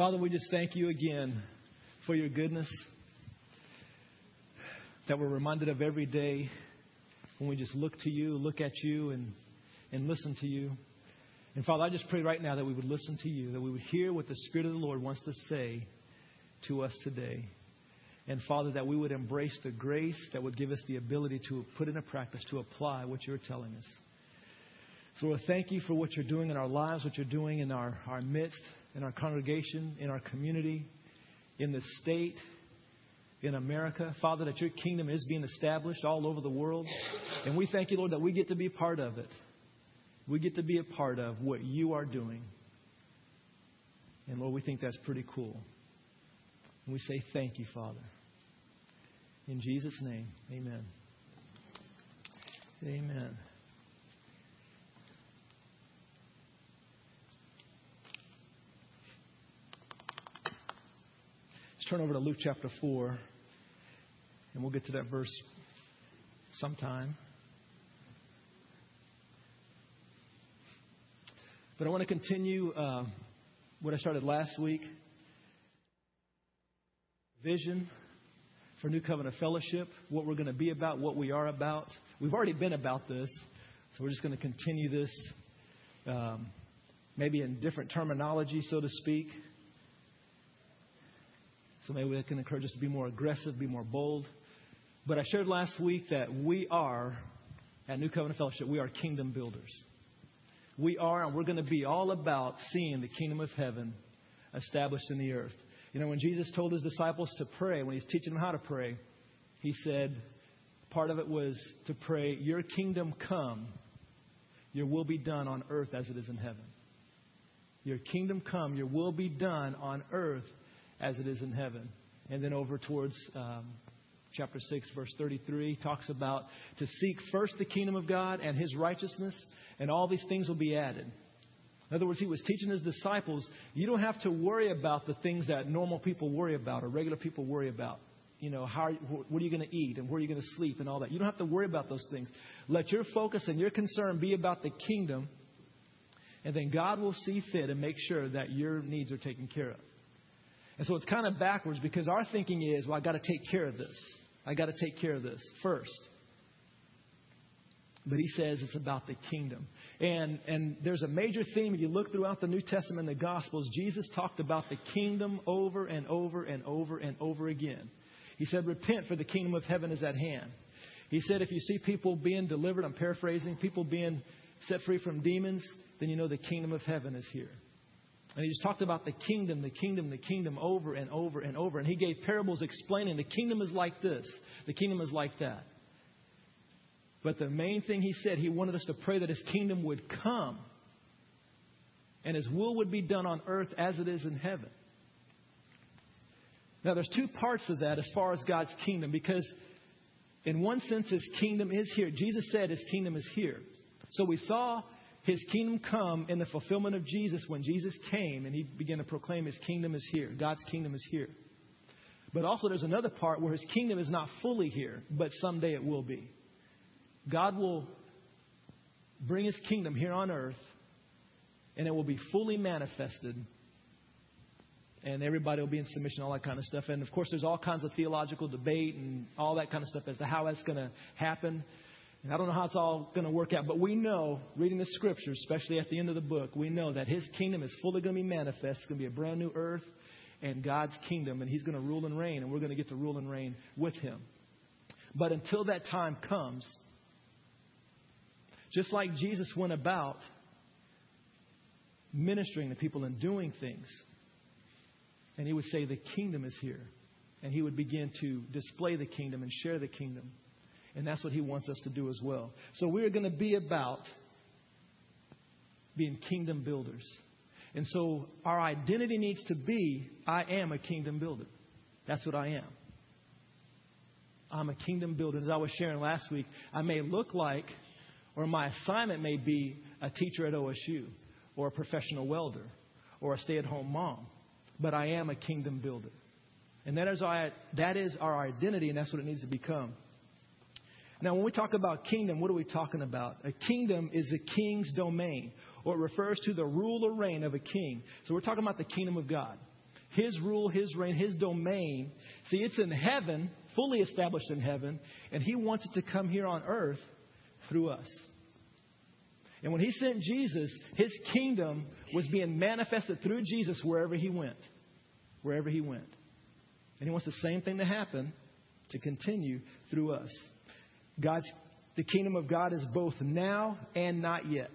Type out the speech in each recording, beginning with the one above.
Father, we just thank you again for your goodness that we're reminded of every day when we just look to you, look at you, and, and listen to you. And Father, I just pray right now that we would listen to you, that we would hear what the Spirit of the Lord wants to say to us today. And Father, that we would embrace the grace that would give us the ability to put into practice, to apply what you're telling us. So, Lord, thank you for what you're doing in our lives, what you're doing in our, our midst, in our congregation, in our community, in the state, in America. Father, that your kingdom is being established all over the world. And we thank you, Lord, that we get to be a part of it. We get to be a part of what you are doing. And Lord, we think that's pretty cool. And we say thank you, Father. In Jesus' name, amen. Amen. Turn over to Luke chapter 4, and we'll get to that verse sometime. But I want to continue uh, what I started last week vision for New Covenant Fellowship, what we're going to be about, what we are about. We've already been about this, so we're just going to continue this, um, maybe in different terminology, so to speak. So maybe that can encourage us to be more aggressive, be more bold. But I shared last week that we are, at New Covenant Fellowship, we are kingdom builders. We are, and we're going to be all about seeing the kingdom of heaven established in the earth. You know, when Jesus told his disciples to pray, when he's teaching them how to pray, he said, part of it was to pray, Your kingdom come, your will be done on earth as it is in heaven. Your kingdom come, your will be done on earth as it is in heaven. And then over towards um, chapter 6, verse 33, talks about to seek first the kingdom of God and his righteousness, and all these things will be added. In other words, he was teaching his disciples, you don't have to worry about the things that normal people worry about or regular people worry about. You know, how, are, what are you going to eat and where are you going to sleep and all that. You don't have to worry about those things. Let your focus and your concern be about the kingdom, and then God will see fit and make sure that your needs are taken care of. And so it's kind of backwards because our thinking is, well, I got to take care of this. I got to take care of this first. But he says it's about the kingdom. And, and there's a major theme. If you look throughout the New Testament and the Gospels, Jesus talked about the kingdom over and over and over and over again. He said, Repent, for the kingdom of heaven is at hand. He said, If you see people being delivered, I'm paraphrasing, people being set free from demons, then you know the kingdom of heaven is here. And he just talked about the kingdom, the kingdom, the kingdom over and over and over. And he gave parables explaining the kingdom is like this, the kingdom is like that. But the main thing he said, he wanted us to pray that his kingdom would come and his will would be done on earth as it is in heaven. Now, there's two parts of that as far as God's kingdom, because in one sense, his kingdom is here. Jesus said his kingdom is here. So we saw his kingdom come in the fulfillment of Jesus when Jesus came and he began to proclaim his kingdom is here. God's kingdom is here. But also, there's another part where his kingdom is not fully here, but someday it will be. God will bring his kingdom here on earth, and it will be fully manifested. And everybody will be in submission, all that kind of stuff. And of course, there's all kinds of theological debate and all that kind of stuff as to how that's going to happen. And I don't know how it's all going to work out, but we know, reading the scriptures, especially at the end of the book, we know that his kingdom is fully going to be manifest. It's going to be a brand new earth and God's kingdom, and he's going to rule and reign, and we're going to get to rule and reign with him. But until that time comes, just like Jesus went about ministering to people and doing things, and he would say, The kingdom is here. And he would begin to display the kingdom and share the kingdom. And that's what he wants us to do as well. So we're going to be about being kingdom builders. And so our identity needs to be I am a kingdom builder. That's what I am. I'm a kingdom builder. As I was sharing last week, I may look like or my assignment may be a teacher at OSU, or a professional welder, or a stay at home mom. But I am a kingdom builder. And that is, our, that is our identity, and that's what it needs to become. Now, when we talk about kingdom, what are we talking about? A kingdom is a king's domain, or it refers to the rule or reign of a king. So we're talking about the kingdom of God. His rule, His reign, His domain. See, it's in heaven, fully established in heaven, and He wants it to come here on earth through us. And when He sent Jesus, His kingdom was being manifested through Jesus wherever He went. Wherever He went. And He wants the same thing to happen to continue through us. God's, the kingdom of God is both now and not yet.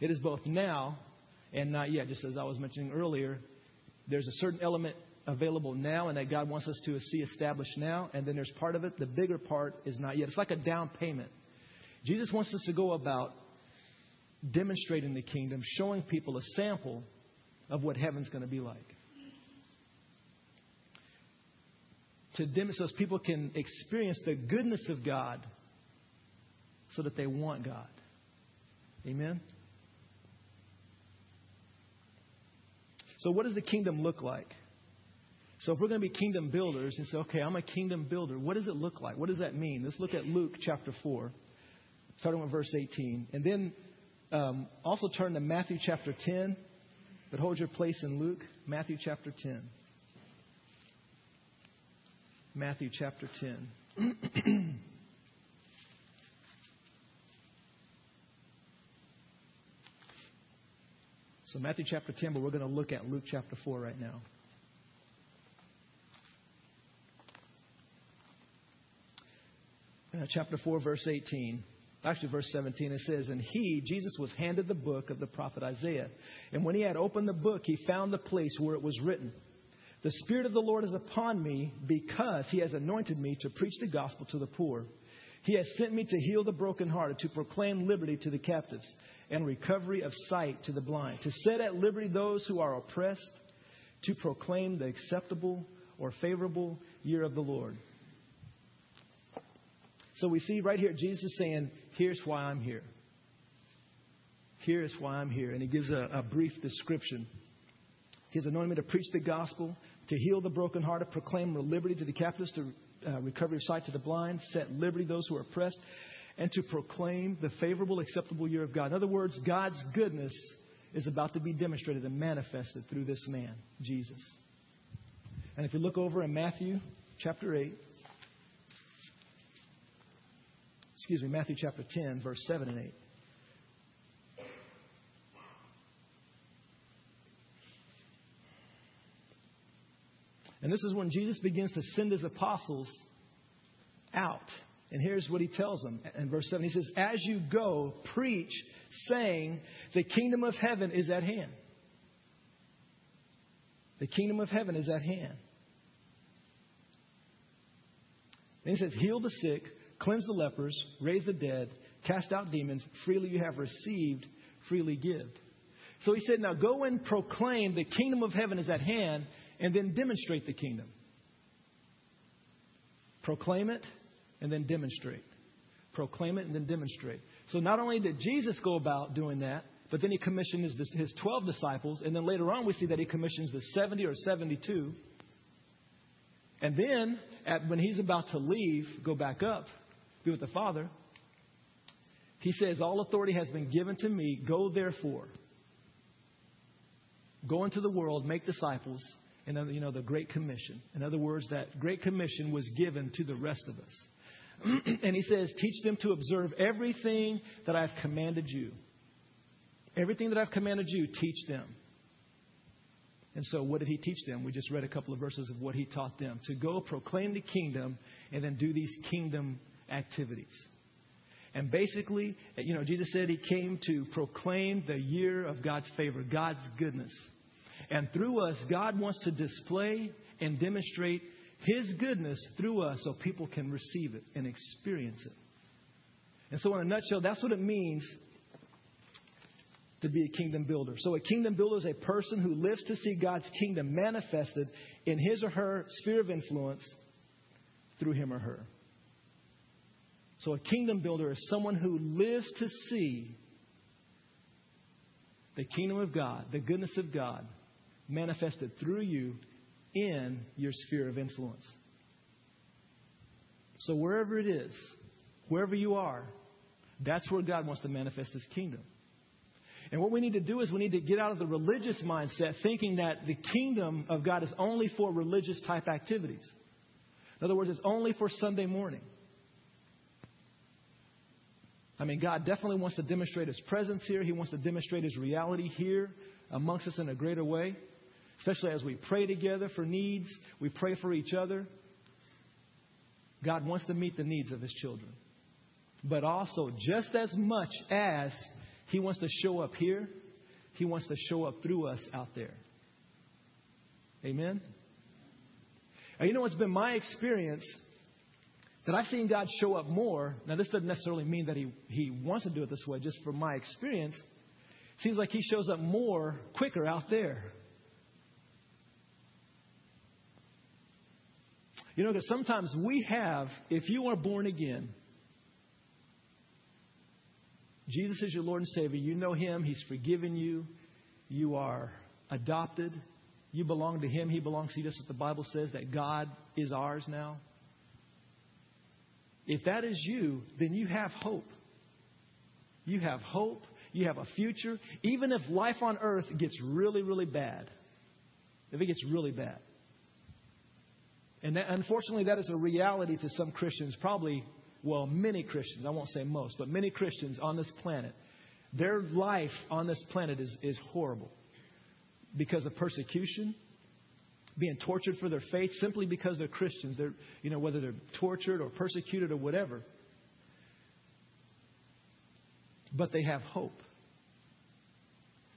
It is both now and not yet. Just as I was mentioning earlier, there's a certain element available now and that God wants us to see established now, and then there's part of it, the bigger part is not yet. It's like a down payment. Jesus wants us to go about demonstrating the kingdom, showing people a sample of what heaven's going to be like. To demonstrate so people can experience the goodness of God so that they want God. Amen? So, what does the kingdom look like? So, if we're going to be kingdom builders and say, okay, I'm a kingdom builder, what does it look like? What does that mean? Let's look at Luke chapter 4, starting with verse 18. And then um, also turn to Matthew chapter 10, but hold your place in Luke, Matthew chapter 10. Matthew chapter 10. So, Matthew chapter 10, but we're going to look at Luke chapter 4 right now. Uh, chapter 4, verse 18. Actually, verse 17, it says, And he, Jesus, was handed the book of the prophet Isaiah. And when he had opened the book, he found the place where it was written The Spirit of the Lord is upon me because he has anointed me to preach the gospel to the poor. He has sent me to heal the brokenhearted, to proclaim liberty to the captives, and recovery of sight to the blind, to set at liberty those who are oppressed, to proclaim the acceptable or favorable year of the Lord. So we see right here Jesus saying, Here's why I'm here. Here's why I'm here. And he gives a, a brief description. He's anointed me to preach the gospel, to heal the brokenhearted, proclaim liberty to the captives, to uh, recovery of sight to the blind, set liberty those who are oppressed, and to proclaim the favorable, acceptable year of God. In other words, God's goodness is about to be demonstrated and manifested through this man, Jesus. And if you look over in Matthew chapter 8, excuse me, Matthew chapter 10, verse 7 and 8. And this is when Jesus begins to send his apostles out. And here's what he tells them in verse 7. He says, As you go, preach, saying, The kingdom of heaven is at hand. The kingdom of heaven is at hand. Then he says, Heal the sick, cleanse the lepers, raise the dead, cast out demons. Freely you have received, freely give. So he said, Now go and proclaim the kingdom of heaven is at hand and then demonstrate the kingdom. Proclaim it and then demonstrate. Proclaim it and then demonstrate. So not only did Jesus go about doing that, but then he commissioned his, his 12 disciples, and then later on we see that he commissions the 70 or 72. And then, at, when he's about to leave, go back up, be with the Father, he says, All authority has been given to me. Go therefore. Go into the world, make disciples, in you know, the Great Commission. In other words, that Great Commission was given to the rest of us. and he says, Teach them to observe everything that I've commanded you. Everything that I've commanded you, teach them. And so, what did he teach them? We just read a couple of verses of what he taught them to go proclaim the kingdom and then do these kingdom activities. And basically, you know, Jesus said he came to proclaim the year of God's favor, God's goodness. And through us, God wants to display and demonstrate His goodness through us so people can receive it and experience it. And so, in a nutshell, that's what it means to be a kingdom builder. So, a kingdom builder is a person who lives to see God's kingdom manifested in his or her sphere of influence through him or her. So, a kingdom builder is someone who lives to see the kingdom of God, the goodness of God, manifested through you in your sphere of influence. So, wherever it is, wherever you are, that's where God wants to manifest His kingdom. And what we need to do is we need to get out of the religious mindset thinking that the kingdom of God is only for religious type activities. In other words, it's only for Sunday morning. I mean, God definitely wants to demonstrate His presence here. He wants to demonstrate His reality here amongst us in a greater way, especially as we pray together for needs, we pray for each other. God wants to meet the needs of His children. But also, just as much as He wants to show up here, He wants to show up through us out there. Amen? And you know what's been my experience that I've seen God show up more. Now, this doesn't necessarily mean that he, he wants to do it this way, just from my experience. Seems like He shows up more quicker out there. You know, because sometimes we have, if you are born again, Jesus is your Lord and Savior. You know Him. He's forgiven you. You are adopted. You belong to Him. He belongs to you. Just what the Bible says that God is ours now. If that is you, then you have hope. You have hope. You have a future. Even if life on earth gets really, really bad, if it gets really bad. And that, unfortunately, that is a reality to some Christians, probably, well, many Christians, I won't say most, but many Christians on this planet. Their life on this planet is, is horrible because of persecution, being tortured for their faith simply because they're Christians. They're, you know, whether they're tortured or persecuted or whatever. But they have hope.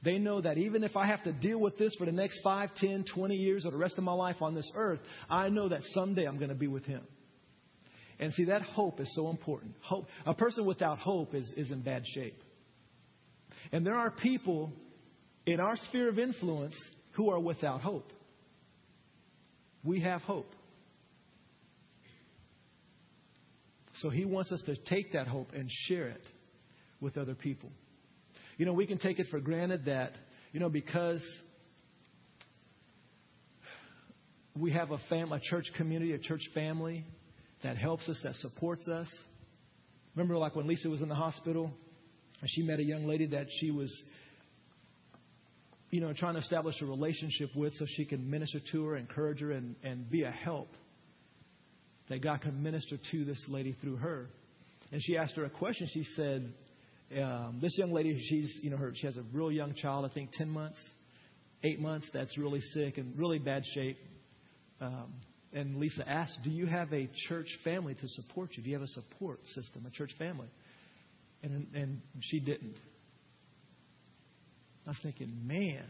They know that even if I have to deal with this for the next 5, 10, 20 years or the rest of my life on this earth, I know that someday I'm going to be with Him. And see, that hope is so important. Hope, a person without hope is, is in bad shape. And there are people in our sphere of influence who are without hope we have hope. So he wants us to take that hope and share it with other people. You know, we can take it for granted that, you know, because we have a fam- a church community, a church family that helps us, that supports us. Remember, like when Lisa was in the hospital, and she met a young lady that she was you know, trying to establish a relationship with so she can minister to her, encourage her, and, and be a help. That God can minister to this lady through her. And she asked her a question. She said, um, This young lady, she's, you know, her, she has a real young child, I think 10 months, 8 months, that's really sick and really bad shape. Um, and Lisa asked, Do you have a church family to support you? Do you have a support system, a church family? And, and she didn't. I was thinking, man.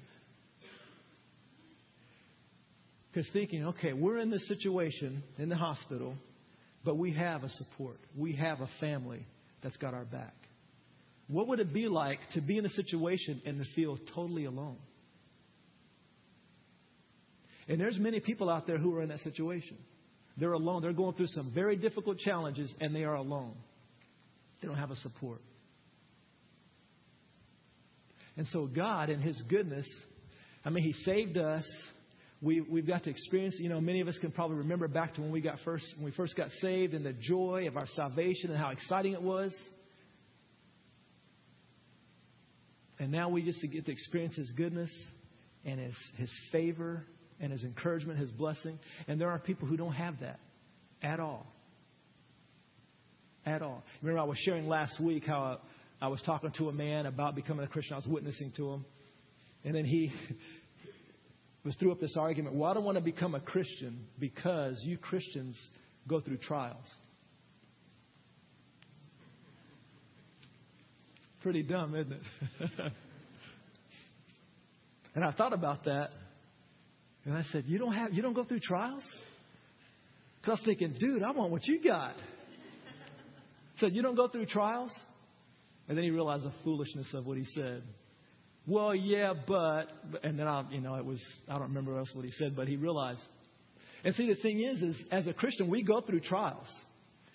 Because thinking, okay, we're in this situation in the hospital, but we have a support. We have a family that's got our back. What would it be like to be in a situation and to feel totally alone? And there's many people out there who are in that situation. They're alone. They're going through some very difficult challenges and they are alone. They don't have a support. And so, God, in His goodness, I mean, He saved us. We, we've got to experience, you know, many of us can probably remember back to when we got first, when we first got saved and the joy of our salvation and how exciting it was. And now we just get to experience His goodness and His, His favor and His encouragement, His blessing. And there are people who don't have that at all. At all. Remember, I was sharing last week how I was talking to a man about becoming a Christian. I was witnessing to him. And then he was threw up this argument. Well, I don't want to become a Christian because you Christians go through trials. Pretty dumb, isn't it? and I thought about that. And I said, You don't have you don't go through trials? Because I was thinking, dude, I want what you got. Said, You don't go through trials? And then he realized the foolishness of what he said. Well, yeah, but, and then I, you know, it was, I don't remember else what he said, but he realized. And see, the thing is, is as a Christian, we go through trials.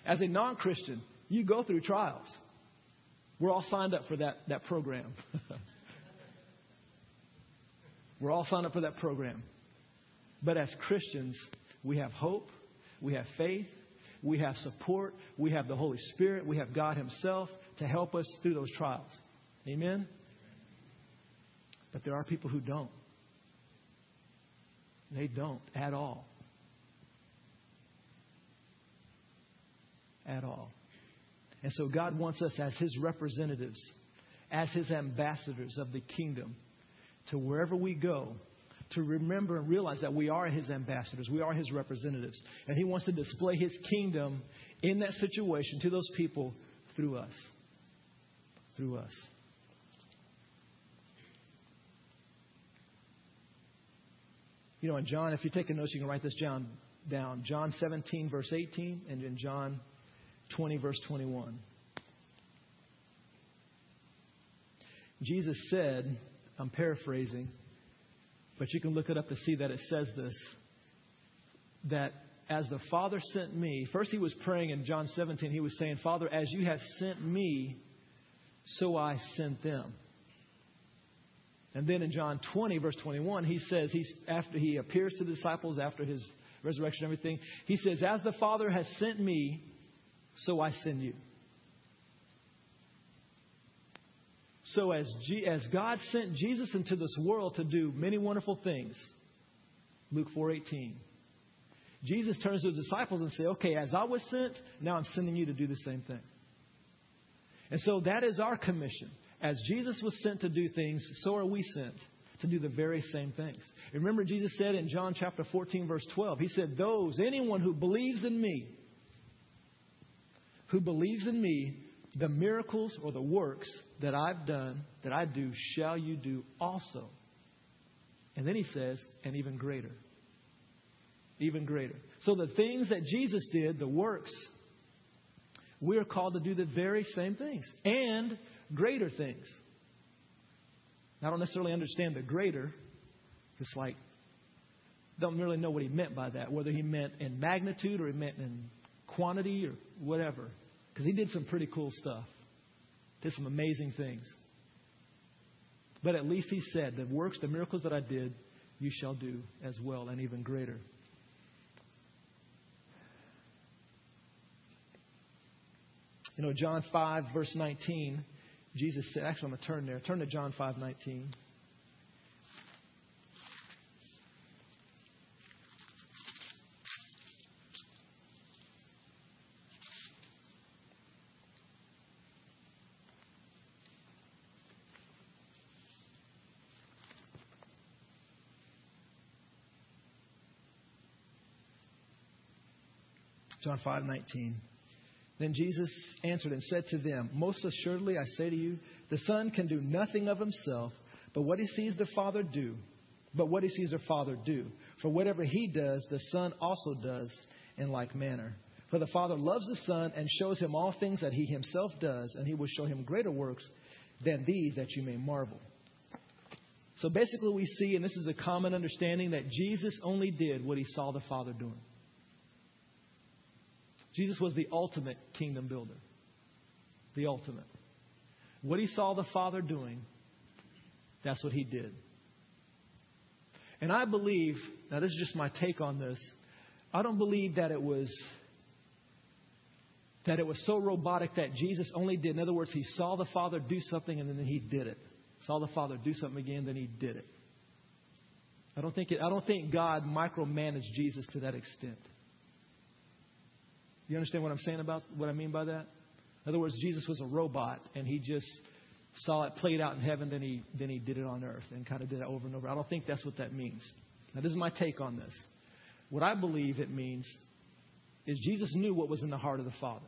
As a non-Christian, you go through trials. We're all signed up for that, that program. We're all signed up for that program. But as Christians, we have hope, we have faith, we have support, we have the Holy Spirit, we have God Himself, to help us through those trials. Amen? But there are people who don't. They don't at all. At all. And so God wants us as His representatives, as His ambassadors of the kingdom, to wherever we go, to remember and realize that we are His ambassadors, we are His representatives. And He wants to display His kingdom in that situation to those people through us. Through us. You know, in John, if you take a note, you can write this down. Down John 17, verse 18, and in John 20, verse 21. Jesus said, I'm paraphrasing, but you can look it up to see that it says this that as the Father sent me, first he was praying in John 17, he was saying, Father, as you have sent me, so I sent them. And then in John 20, verse 21, he says, he's, after he appears to the disciples after his resurrection and everything, he says, As the Father has sent me, so I send you. So as, G, as God sent Jesus into this world to do many wonderful things, Luke 4:18. Jesus turns to his disciples and says, "Okay, as I was sent, now I'm sending you to do the same thing." And so that is our commission. As Jesus was sent to do things, so are we sent to do the very same things. Remember, Jesus said in John chapter 14, verse 12, He said, Those, anyone who believes in me, who believes in me, the miracles or the works that I've done, that I do, shall you do also. And then he says, and even greater. Even greater. So the things that Jesus did, the works, we're called to do the very same things and greater things. I don't necessarily understand the greater. It's like, don't really know what he meant by that, whether he meant in magnitude or he meant in quantity or whatever. Because he did some pretty cool stuff, did some amazing things. But at least he said, The works, the miracles that I did, you shall do as well, and even greater. You know, John 5, verse 19, Jesus said, actually, I'm going to turn there. Turn to John 5, 19. John 5, 19. Then Jesus answered and said to them, Most assuredly I say to you, the Son can do nothing of himself, but what he sees the Father do, but what he sees the Father do. For whatever he does, the Son also does in like manner. For the Father loves the Son and shows him all things that he himself does, and he will show him greater works than these that you may marvel. So basically, we see, and this is a common understanding, that Jesus only did what he saw the Father doing. Jesus was the ultimate kingdom builder. The ultimate. What he saw the Father doing, that's what he did. And I believe, now this is just my take on this, I don't believe that it was that it was so robotic that Jesus only did. In other words, he saw the Father do something and then he did it. Saw the Father do something again, then he did it. I don't think it, I don't think God micromanaged Jesus to that extent. You understand what I'm saying about what I mean by that? In other words, Jesus was a robot and he just saw it played out in heaven, then he then he did it on earth and kind of did it over and over. I don't think that's what that means. Now this is my take on this. What I believe it means is Jesus knew what was in the heart of the Father.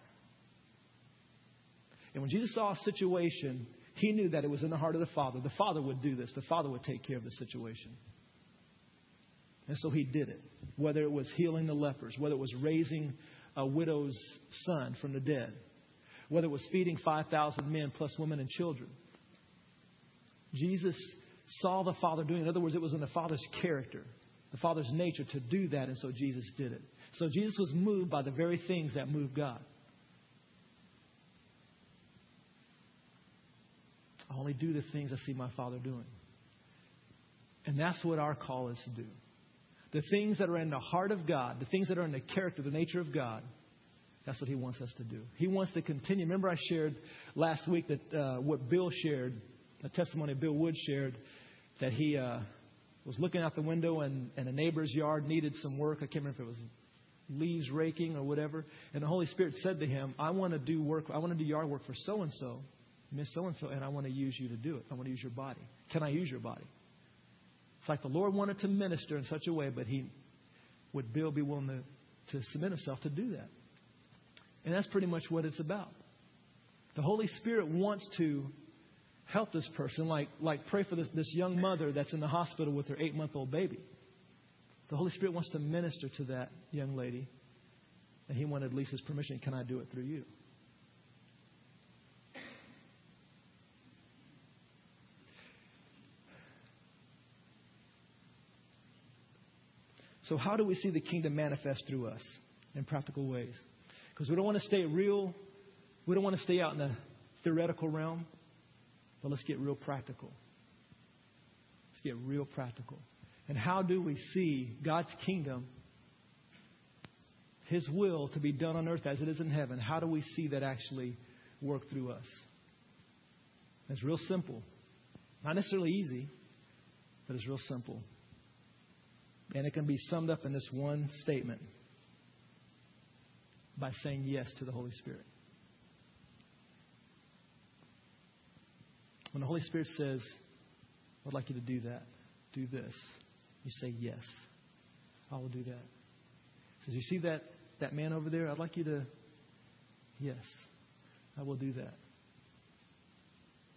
And when Jesus saw a situation, he knew that it was in the heart of the Father. The Father would do this. The Father would take care of the situation. And so he did it. Whether it was healing the lepers, whether it was raising a widow's son from the dead, whether it was feeding 5,000 men plus women and children. Jesus saw the Father doing it. In other words, it was in the Father's character, the Father's nature to do that, and so Jesus did it. So Jesus was moved by the very things that moved God. I only do the things I see my Father doing. And that's what our call is to do the things that are in the heart of God, the things that are in the character, the nature of God, that's what He wants us to do. He wants to continue. Remember, I shared last week that uh, what Bill shared, a testimony Bill Wood shared, that he uh, was looking out the window and, and a neighbor's yard needed some work. I can't remember if it was leaves raking or whatever. And the Holy Spirit said to him, I want to do work, I want to do yard work for so and so, Miss so and so, and I want to use you to do it. I want to use your body. Can I use your body? It's like the Lord wanted to minister in such a way, but he would Bill be willing to, to submit himself to do that? And that's pretty much what it's about. The Holy Spirit wants to help this person, like, like pray for this, this young mother that's in the hospital with her eight month old baby. The Holy Spirit wants to minister to that young lady, and He wanted Lisa's permission. Can I do it through you? So, how do we see the kingdom manifest through us in practical ways? Because we don't want to stay real, we don't want to stay out in the theoretical realm, but let's get real practical. Let's get real practical. And how do we see God's kingdom, His will to be done on earth as it is in heaven? How do we see that actually work through us? It's real simple. Not necessarily easy, but it's real simple. And it can be summed up in this one statement by saying yes to the Holy Spirit. When the Holy Spirit says, I'd like you to do that, do this, you say, Yes, I will do that. Says, You see that, that man over there? I'd like you to, Yes, I will do that.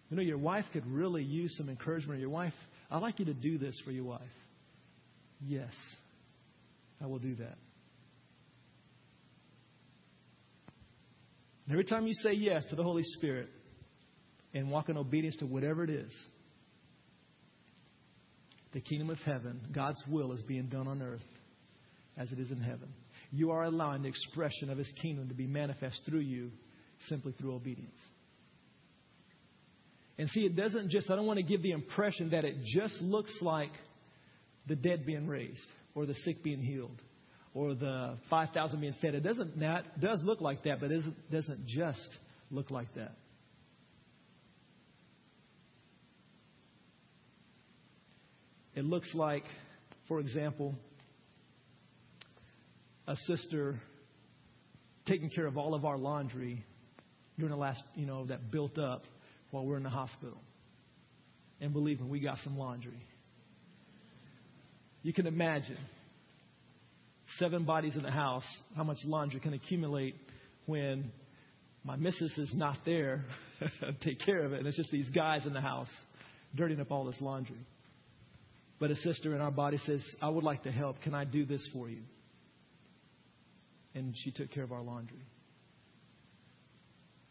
You know, your wife could really use some encouragement. Your wife, I'd like you to do this for your wife. Yes, I will do that. And every time you say yes to the Holy Spirit and walk in obedience to whatever it is, the kingdom of heaven, God's will is being done on earth as it is in heaven. You are allowing the expression of his kingdom to be manifest through you simply through obedience. And see, it doesn't just, I don't want to give the impression that it just looks like the dead being raised or the sick being healed or the 5,000 being fed. It doesn't, that does look like that, but it doesn't just look like that. It looks like, for example, a sister taking care of all of our laundry during the last, you know, that built up while we're in the hospital. And believe me, we got some laundry. You can imagine seven bodies in the house, how much laundry can accumulate when my missus is not there to take care of it. And it's just these guys in the house dirtying up all this laundry. But a sister in our body says, I would like to help. Can I do this for you? And she took care of our laundry.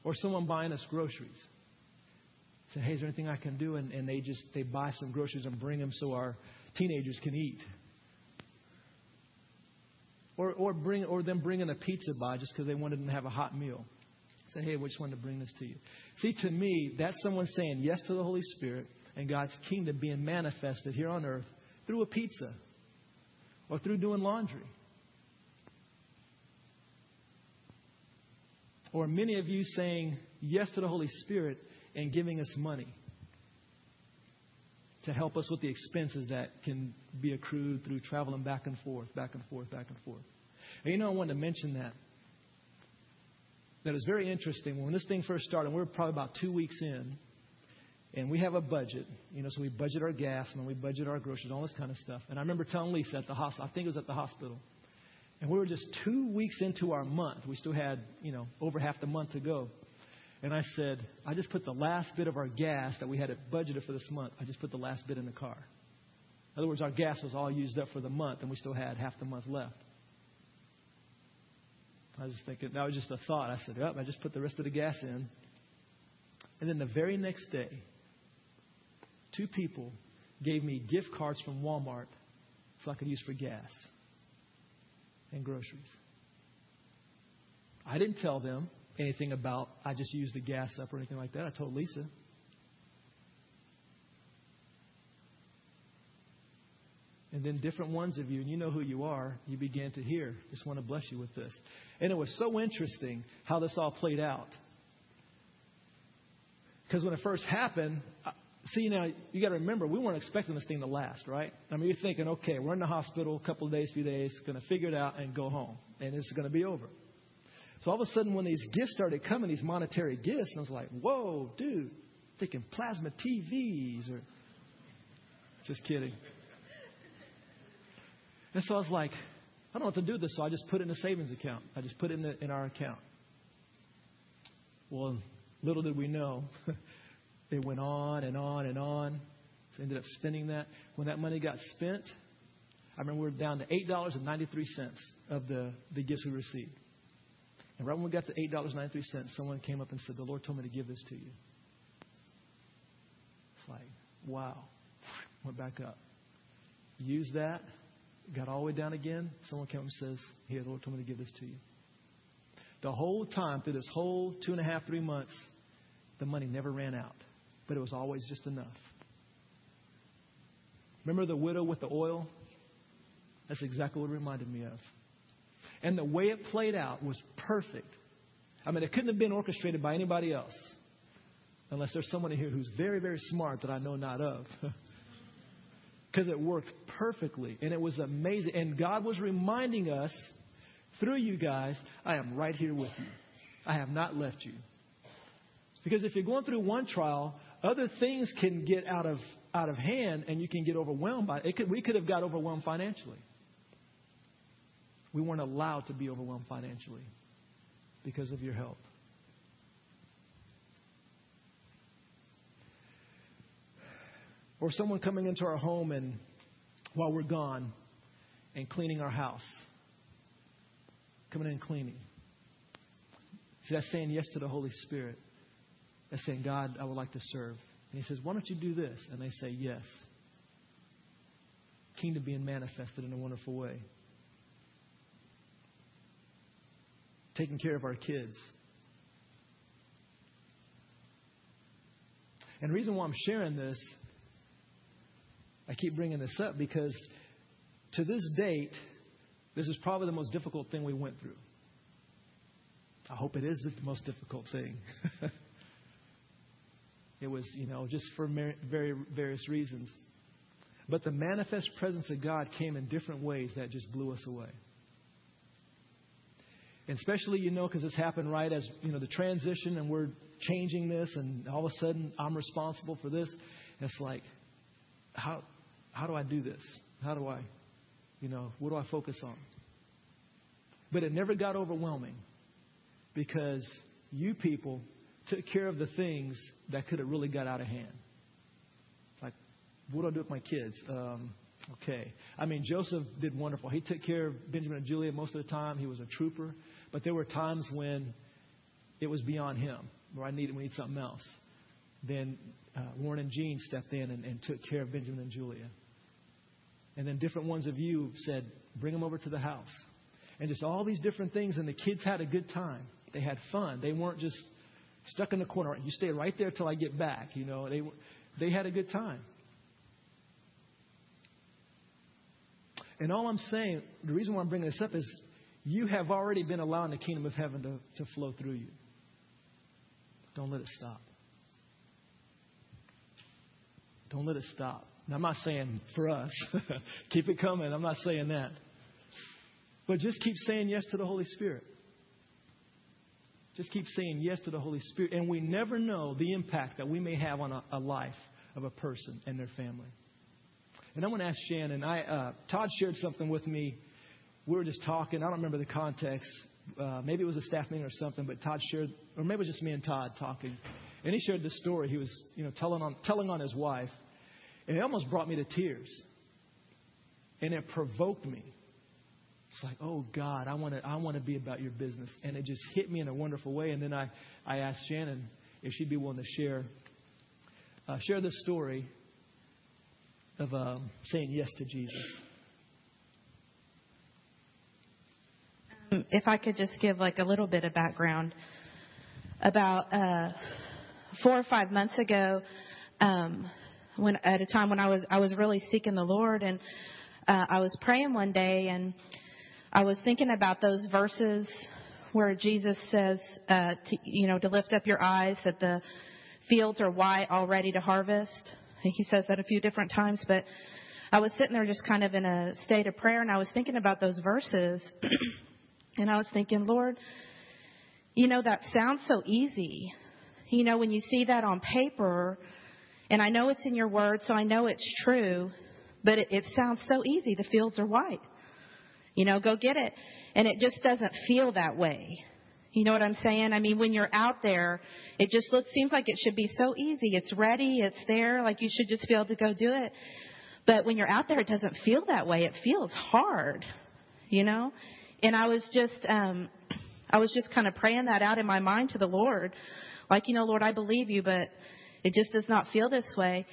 Or someone buying us groceries. Say, hey, is there anything I can do? And, and they just they buy some groceries and bring them so our teenagers can eat. Or or bring or them bringing a pizza by just because they wanted to have a hot meal. Say, hey, we just wanted to bring this to you. See, to me, that's someone saying yes to the Holy Spirit and God's kingdom being manifested here on earth through a pizza or through doing laundry. Or many of you saying yes to the Holy Spirit and giving us money to help us with the expenses that can be accrued through traveling back and forth, back and forth, back and forth. And you know, I wanted to mention that. That was very interesting. When this thing first started, we were probably about two weeks in, and we have a budget, you know, so we budget our gas and we budget our groceries, all this kind of stuff. And I remember telling Lisa at the hospital, I think it was at the hospital, and we were just two weeks into our month. We still had, you know, over half the month to go. And I said, I just put the last bit of our gas that we had budgeted for this month, I just put the last bit in the car. In other words, our gas was all used up for the month, and we still had half the month left. I was just thinking, that was just a thought. I said, yep, I just put the rest of the gas in. And then the very next day, two people gave me gift cards from Walmart so I could use for gas and groceries. I didn't tell them anything about I just used the gas up or anything like that. I told Lisa. And then different ones of you, and you know who you are, you began to hear. Just want to bless you with this. And it was so interesting how this all played out. Because when it first happened, uh, see, now, you got to remember, we weren't expecting this thing to last, right? I mean, you're thinking, okay, we're in the hospital a couple of days, few days, going to figure it out and go home, and it's going to be over. So all of a sudden, when these gifts started coming, these monetary gifts, I was like, whoa, dude, thinking plasma TVs or. Just kidding. And so I was like, I don't know what to do this, so I just put it in a savings account. I just put it in, the, in our account. Well, little did we know, it went on and on and on. So ended up spending that. When that money got spent, I remember we were down to $8.93 of the, the gifts we received. And right when we got to $8.93, someone came up and said, The Lord told me to give this to you. It's like, wow. Went back up. Used that. Got all the way down again. Someone came up and says, Here, the Lord told me to give this to you. The whole time, through this whole two and a half, three months, the money never ran out. But it was always just enough. Remember the widow with the oil? That's exactly what it reminded me of. And the way it played out was perfect. I mean, it couldn't have been orchestrated by anybody else. Unless there's someone here who's very, very smart that I know not of. Because it worked perfectly and it was amazing. And God was reminding us through you guys, I am right here with you. I have not left you. Because if you're going through one trial, other things can get out of out of hand and you can get overwhelmed by it. it could, we could have got overwhelmed financially. We weren't allowed to be overwhelmed financially because of your help. Or someone coming into our home and while we're gone and cleaning our house. Coming in and cleaning. See, that's saying yes to the Holy Spirit. That's saying, God, I would like to serve. And he says, Why don't you do this? And they say, Yes. Kingdom being manifested in a wonderful way. Taking care of our kids. And the reason why I'm sharing this, I keep bringing this up because to this date, this is probably the most difficult thing we went through. I hope it is the most difficult thing. it was, you know, just for very various reasons. But the manifest presence of God came in different ways that just blew us away. And especially, you know, because it's happened right as, you know, the transition and we're changing this and all of a sudden I'm responsible for this. And it's like, how, how do I do this? How do I, you know, what do I focus on? But it never got overwhelming because you people took care of the things that could have really got out of hand. Like, what do I do with my kids? Um, okay. I mean, Joseph did wonderful. He took care of Benjamin and Julia most of the time. He was a trooper. But there were times when it was beyond him, where I needed, we need something else. Then uh, Warren and Jean stepped in and, and took care of Benjamin and Julia. And then different ones of you said, bring them over to the house. And just all these different things. And the kids had a good time. They had fun. They weren't just stuck in the corner. You stay right there till I get back. You know, they, they had a good time. And all I'm saying, the reason why I'm bringing this up is you have already been allowing the kingdom of heaven to, to flow through you. Don't let it stop. Don't let it stop. Now, I'm not saying for us, keep it coming. I'm not saying that. But just keep saying yes to the Holy Spirit. Just keep saying yes to the Holy Spirit. And we never know the impact that we may have on a, a life of a person and their family. And I want to ask Shannon. I, uh, Todd shared something with me we were just talking. I don't remember the context. Uh, maybe it was a staff meeting or something, but Todd shared, or maybe it was just me and Todd talking. And he shared this story. He was, you know, telling on, telling on his wife. And it almost brought me to tears. And it provoked me. It's like, oh God, I want to, I want to be about your business. And it just hit me in a wonderful way. And then I, I asked Shannon if she'd be willing to share, uh, share this story of uh, saying yes to Jesus. If I could just give like a little bit of background. About uh, four or five months ago, um, when at a time when I was I was really seeking the Lord, and uh, I was praying one day, and I was thinking about those verses where Jesus says, uh, to, you know, to lift up your eyes that the fields are white, all ready to harvest. He says that a few different times, but I was sitting there just kind of in a state of prayer and I was thinking about those verses and I was thinking, Lord, you know, that sounds so easy. You know, when you see that on paper, and I know it's in your word, so I know it's true, but it, it sounds so easy. The fields are white. You know, go get it. And it just doesn't feel that way. You know what I'm saying? I mean, when you're out there, it just looks, seems like it should be so easy. It's ready, it's there, like you should just be able to go do it. But when you're out there, it doesn't feel that way. It feels hard, you know? And I was just, um, I was just kind of praying that out in my mind to the Lord. Like, you know, Lord, I believe you, but it just does not feel this way.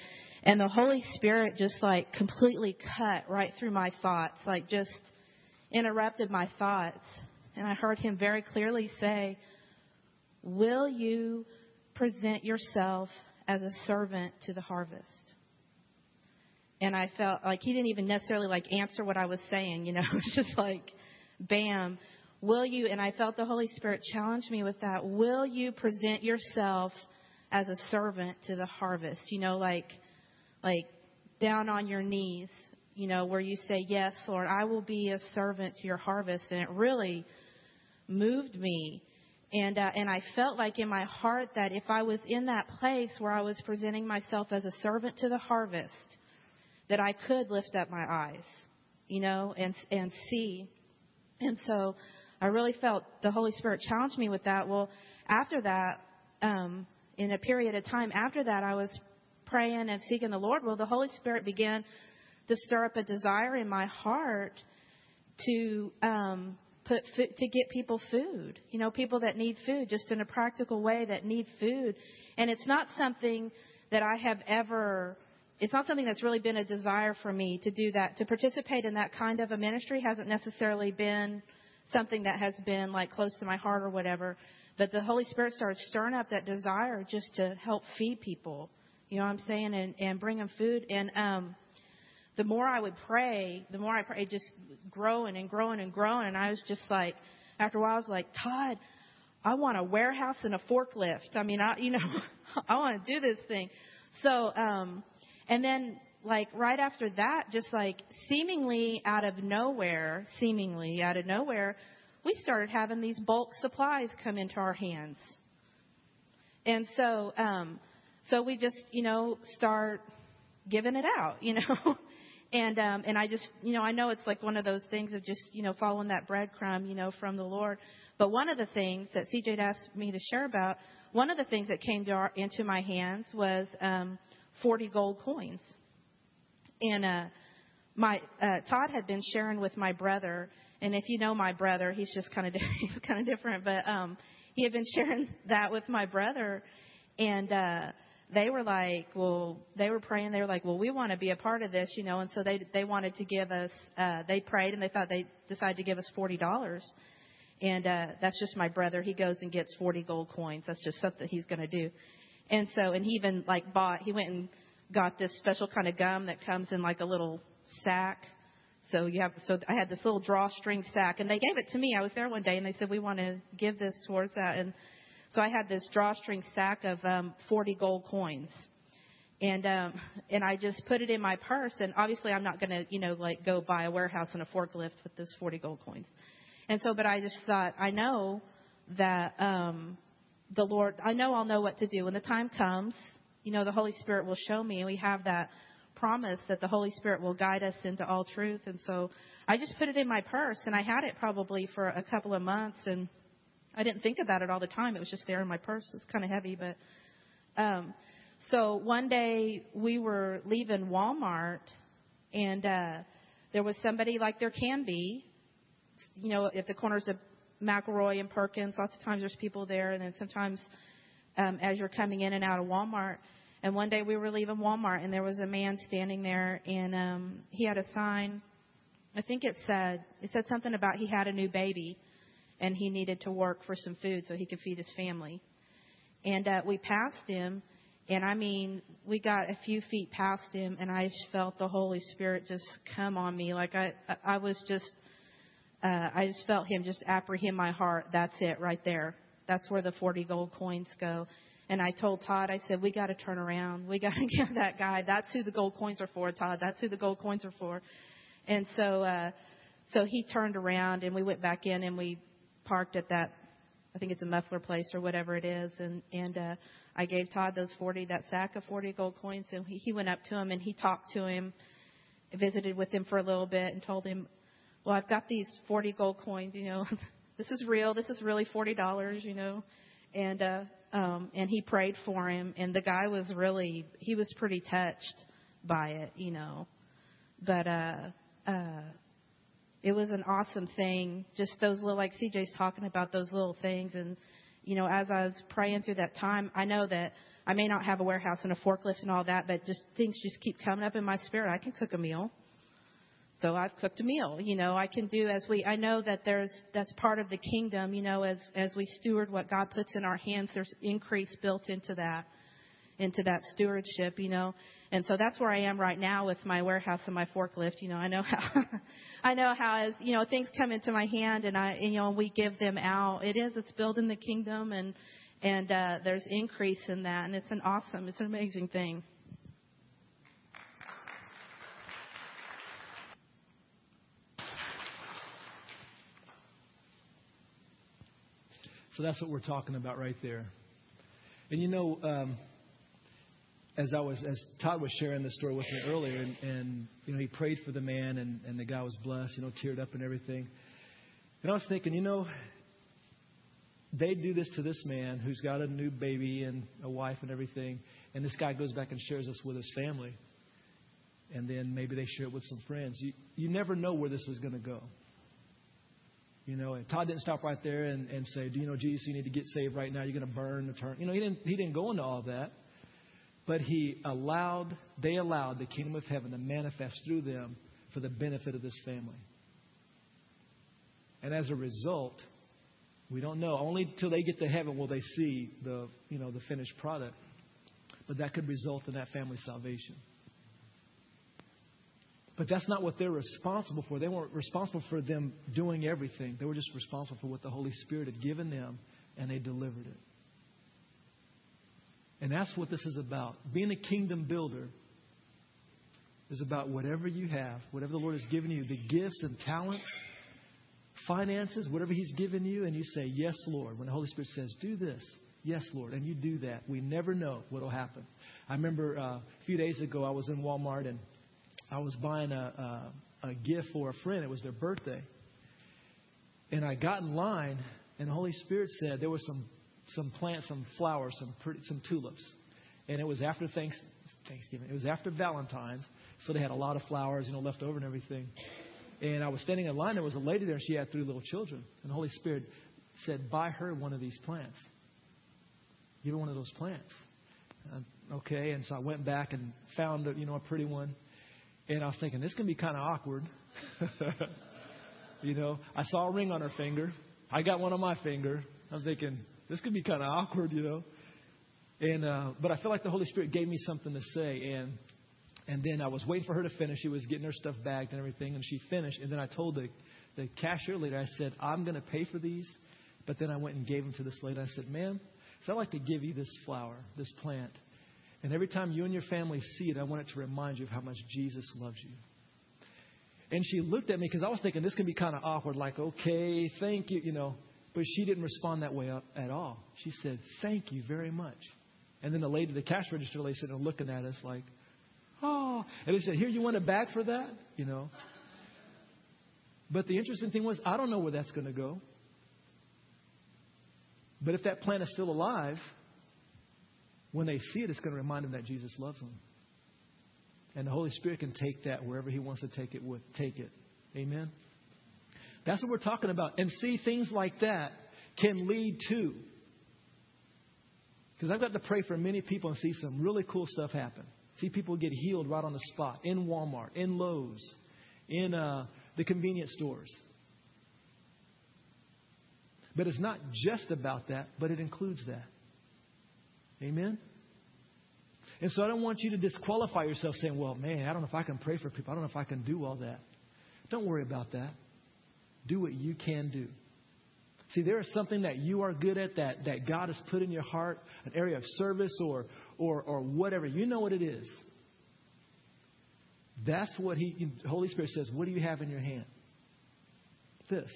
And the Holy Spirit just like completely cut right through my thoughts, like just interrupted my thoughts. And I heard him very clearly say, Will you present yourself as a servant to the harvest? And I felt like he didn't even necessarily like answer what I was saying, you know, it's just like, bam. Will you, and I felt the Holy Spirit challenge me with that, will you present yourself as a servant to the harvest? You know, like, like down on your knees, you know, where you say, Yes, Lord, I will be a servant to your harvest. And it really moved me. And, uh, and I felt like in my heart that if I was in that place where I was presenting myself as a servant to the harvest, that I could lift up my eyes, you know, and, and see. And so I really felt the Holy Spirit challenge me with that. Well, after that, um, in a period of time after that, I was praying and seeking the Lord. Well, the Holy Spirit began to stir up a desire in my heart to um, put food, to get people food. You know, people that need food, just in a practical way that need food. And it's not something that I have ever. It's not something that's really been a desire for me to do that. To participate in that kind of a ministry hasn't necessarily been something that has been like close to my heart or whatever. But the Holy Spirit started stirring up that desire just to help feed people. You know what I'm saying? And, and bring them food. And um, the more I would pray, the more I pray, just growing and growing and growing. And I was just like, after a while, I was like, Todd, I want a warehouse and a forklift. I mean, I, you know, I want to do this thing. So, um, and then like right after that, just like seemingly out of nowhere, seemingly out of nowhere, we started having these bulk supplies come into our hands. And so, um, so we just, you know, start giving it out, you know. and um, and I just, you know, I know it's like one of those things of just, you know, following that breadcrumb, you know, from the Lord. But one of the things that CJ asked me to share about, one of the things that came to our, into my hands was um, 40 gold coins. And uh, my uh, Todd had been sharing with my brother, and if you know my brother, he's just kind of he's kind of different, but um, he had been sharing that with my brother, and uh, they were like, well, they were praying. They were like, well, we want to be a part of this, you know, and so they they wanted to give us. Uh, they prayed and they thought they decided to give us forty dollars. And uh, that's just my brother. He goes and gets 40 gold coins. That's just something he's going to do. And so, and he even like bought, he went and got this special kind of gum that comes in like a little sack. So you have, so I had this little drawstring sack, and they gave it to me. I was there one day, and they said we want to give this towards that, and so I had this drawstring sack of um, 40 gold coins, and um, and I just put it in my purse. And obviously, I'm not going to, you know, like go buy a warehouse and a forklift with this 40 gold coins. And so, but I just thought, I know that um, the Lord, I know I'll know what to do when the time comes you know, the Holy Spirit will show me. And we have that promise that the Holy Spirit will guide us into all truth. And so I just put it in my purse, and I had it probably for a couple of months, and I didn't think about it all the time. It was just there in my purse. It's kind of heavy, but um, so one day we were leaving Walmart, and uh, there was somebody like there can be, you know, at the corners of McElroy and Perkins. Lots of times there's people there, and then sometimes um, as you're coming in and out of Walmart. And one day we were leaving Walmart, and there was a man standing there, and um, he had a sign. I think it said it said something about he had a new baby, and he needed to work for some food so he could feed his family. And uh, we passed him, and I mean, we got a few feet past him, and I felt the Holy Spirit just come on me. Like I, I was just, uh, I just felt him just apprehend my heart. That's it, right there. That's where the 40 gold coins go. And I told Todd, I said, we got to turn around. We got to give that guy. That's who the gold coins are for, Todd. That's who the gold coins are for. And so, uh, so he turned around and we went back in and we parked at that, I think it's a muffler place or whatever it is. And, and, uh, I gave Todd those 40, that sack of 40 gold coins and he, he went up to him and he talked to him, visited with him for a little bit and told him, well, I've got these 40 gold coins, you know, this is real. This is really $40, you know. And, uh, um, and he prayed for him and the guy was really, he was pretty touched by it, you know. But, uh, uh, it was an awesome thing. Just those little, like CJ's talking about those little things. And, you know, as I was praying through that time, I know that I may not have a warehouse and a forklift and all that, but just things just keep coming up in my spirit. I can cook a meal. So I've cooked a meal. You know, I can do as we, I know that there's, that's part of the kingdom, you know, as, as we steward what God puts in our hands, there's increase built into that into that stewardship, you know. And so that's where I am right now with my warehouse and my forklift. You know, I know how I know how as you know things come into my hand and I you know we give them out. It is it's building the kingdom and and uh, there's increase in that and it's an awesome, it's an amazing thing. So that's what we're talking about right there. And you know, um, as I was as Todd was sharing the story with me earlier, and, and you know he prayed for the man, and, and the guy was blessed, you know, teared up and everything. And I was thinking, you know, they do this to this man who's got a new baby and a wife and everything, and this guy goes back and shares this with his family, and then maybe they share it with some friends. You you never know where this is going to go. You know, and Todd didn't stop right there and, and say, "Do you know Jesus? You need to get saved right now. You're going to burn the turn." You know, he didn't he didn't go into all that. But he allowed, they allowed the kingdom of heaven to manifest through them for the benefit of this family. And as a result, we don't know. Only till they get to heaven will they see the, you know, the finished product. But that could result in that family's salvation. But that's not what they're responsible for. They weren't responsible for them doing everything. They were just responsible for what the Holy Spirit had given them, and they delivered it. And that's what this is about. Being a kingdom builder is about whatever you have, whatever the Lord has given you, the gifts and talents, finances, whatever He's given you, and you say, Yes, Lord. When the Holy Spirit says, Do this, yes, Lord, and you do that, we never know what will happen. I remember uh, a few days ago, I was in Walmart and I was buying a, a, a gift for a friend. It was their birthday. And I got in line, and the Holy Spirit said there was some some plants, some flowers, some pretty, some tulips. And it was after thanks, Thanksgiving. It was after Valentine's, so they had a lot of flowers, you know, left over and everything. And I was standing in line. There was a lady there, and she had three little children. And the Holy Spirit said, "Buy her one of these plants. Give her one of those plants." Uh, okay, and so I went back and found, you know, a pretty one. And I was thinking, this can be kind of awkward. you know, I saw a ring on her finger. I got one on my finger. I'm thinking, this could be kind of awkward, you know. And uh, but I feel like the Holy Spirit gave me something to say, and and then I was waiting for her to finish. She was getting her stuff bagged and everything, and she finished. And then I told the the cashier lady, I said, I'm going to pay for these. But then I went and gave them to this lady. I said, ma'am, so I'd like to give you this flower, this plant. And every time you and your family see it, I want it to remind you of how much Jesus loves you. And she looked at me because I was thinking this can be kind of awkward, like, okay, thank you, you know. But she didn't respond that way at all. She said, Thank you very much. And then the lady, the cash register lady, sitting there looking at us like, Oh. And they said, Here, you want a bag for that? You know. But the interesting thing was, I don't know where that's going to go. But if that plant is still alive, when they see it, it's going to remind them that Jesus loves them. And the Holy Spirit can take that wherever He wants to take it. With, take it. Amen. That's what we're talking about. And see, things like that can lead to. Because I've got to pray for many people and see some really cool stuff happen. See people get healed right on the spot in Walmart, in Lowe's, in uh, the convenience stores. But it's not just about that, but it includes that. Amen? And so I don't want you to disqualify yourself saying, well, man, I don't know if I can pray for people. I don't know if I can do all that. Don't worry about that. Do what you can do. See, there is something that you are good at that, that God has put in your heart, an area of service or, or, or whatever. You know what it is. That's what He, Holy Spirit says, What do you have in your hand? This.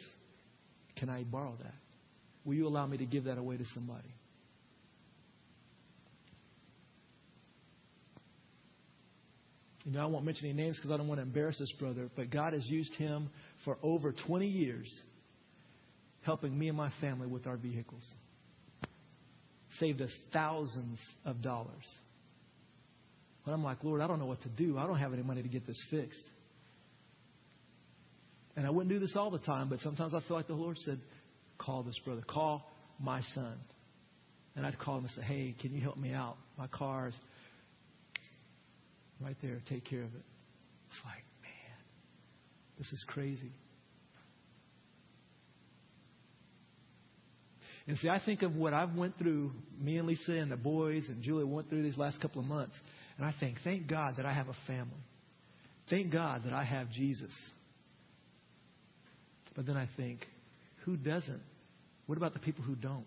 Can I borrow that? Will you allow me to give that away to somebody? You know, I won't mention any names because I don't want to embarrass this brother, but God has used him for over 20 years helping me and my family with our vehicles. Saved us thousands of dollars. But I'm like, Lord, I don't know what to do. I don't have any money to get this fixed. And I wouldn't do this all the time, but sometimes I feel like the Lord said, call this brother, call my son. And I'd call him and say, hey, can you help me out? My car's right there. Take care of it. It's like, man, this is crazy. And see, I think of what I've went through, me and Lisa and the boys and Julie went through these last couple of months, and I think, thank God that I have a family. Thank God that I have Jesus. But then I think, who doesn't? What about the people who don't?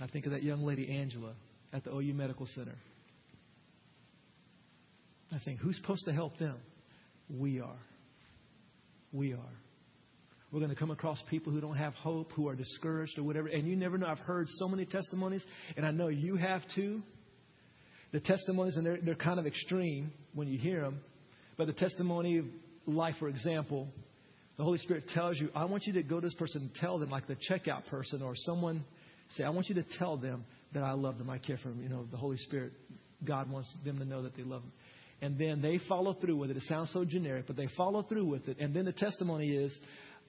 I think of that young lady, Angela, at the OU Medical Center. I think, who's supposed to help them? We are. We are. We're going to come across people who don't have hope, who are discouraged or whatever. And you never know. I've heard so many testimonies, and I know you have too. The testimonies, and they're, they're kind of extreme when you hear them. But the testimony of life, for example, the Holy Spirit tells you, I want you to go to this person and tell them, like the checkout person or someone, say, I want you to tell them that I love them, I care for them. You know, the Holy Spirit, God wants them to know that they love them. And then they follow through with it. It sounds so generic, but they follow through with it. And then the testimony is,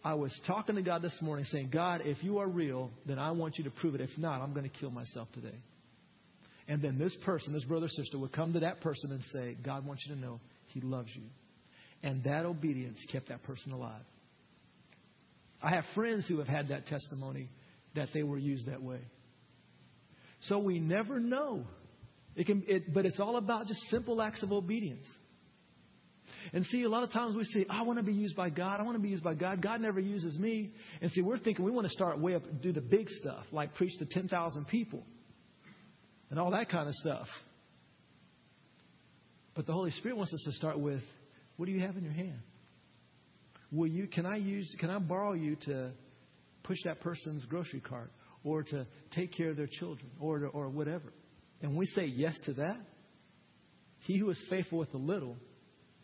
I was talking to God this morning saying, God, if you are real, then I want you to prove it. If not, I'm going to kill myself today. And then this person, this brother sister, would come to that person and say, God wants you to know He loves you. And that obedience kept that person alive. I have friends who have had that testimony that they were used that way. So we never know. It can, it, but it's all about just simple acts of obedience. And see, a lot of times we say, I want to be used by God. I want to be used by God. God never uses me. And see, we're thinking we want to start way up do the big stuff, like preach to 10,000 people and all that kind of stuff. But the Holy Spirit wants us to start with, what do you have in your hand? Will you, can I use, can I borrow you to push that person's grocery cart or to take care of their children or, to, or whatever? And we say yes to that. He who is faithful with the little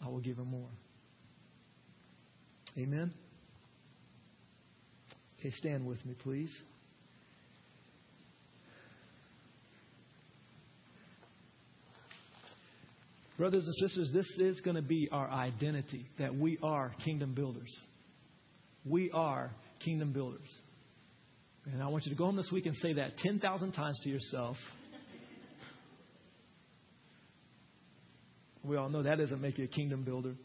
I will give him more. Amen? Okay, stand with me, please. Brothers and sisters, this is going to be our identity that we are kingdom builders. We are kingdom builders. And I want you to go home this week and say that 10,000 times to yourself. We all know that doesn't make you a kingdom builder.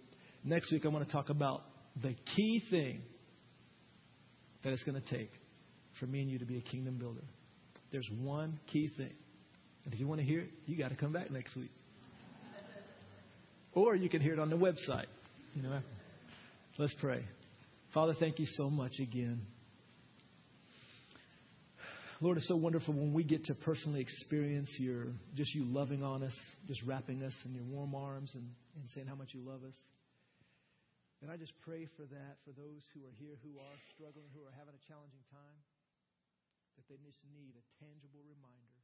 Next week, I want to talk about the key thing that it's going to take for me and you to be a kingdom builder. There's one key thing. And if you want to hear it, you got to come back next week. Or you can hear it on the website. You know, let's pray. Father, thank you so much again Lord, it's so wonderful when we get to personally experience your just you loving on us, just wrapping us in your warm arms and, and saying how much you love us. And I just pray for that for those who are here who are struggling, who are having a challenging time, that they just need a tangible reminder